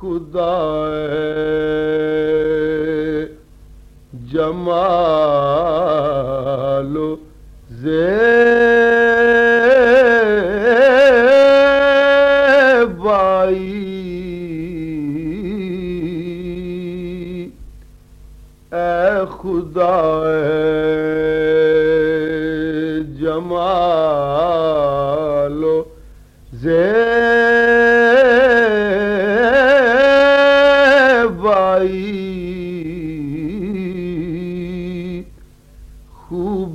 خدا جمالو بائی اے خدا جمالو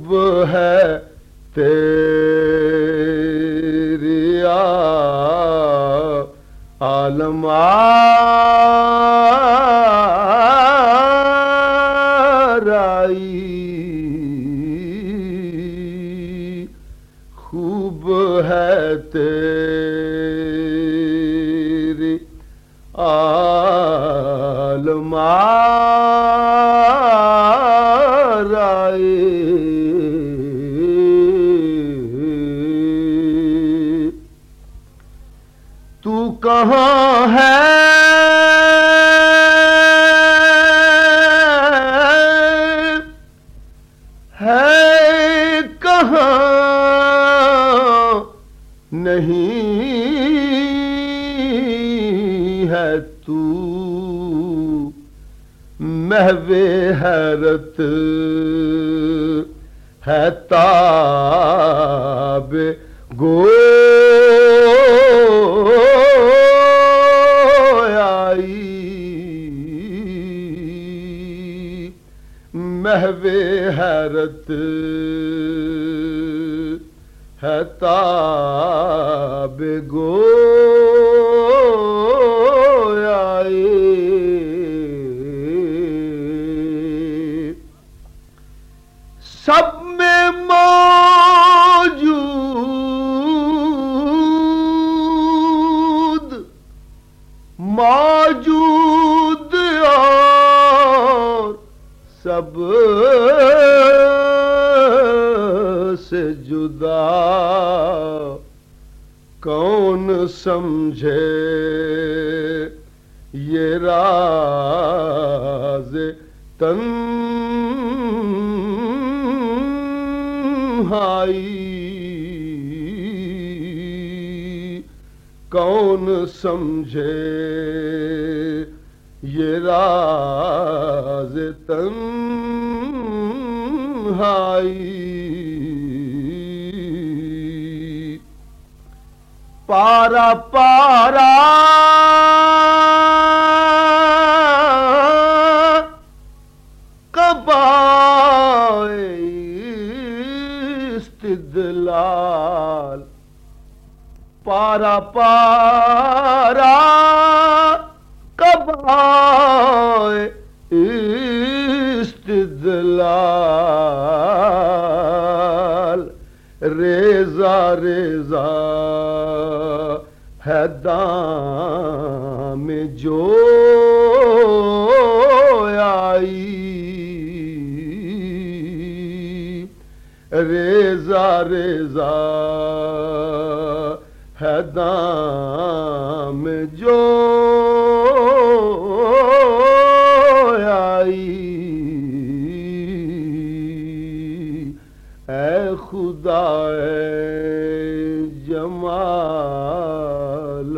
خوب ہے تیری عالم رائی خوب ہے تیری عالم کہاں ہے؟ ہے کہاں؟ نہیں ہے تو محو حیرت ہے تاب گو محو حیرت ہے تاب گو آئی سب میں موجود موجود سب سے جدا کون سمجھے یہ راز تنہائی کون سمجھے یہ راز تنہائی پارا پارا استدلال پارا پارا کب استدلال ریزا ریزا ہے دام جو آئی۔ ریزا ریزا ہے دام جو جمال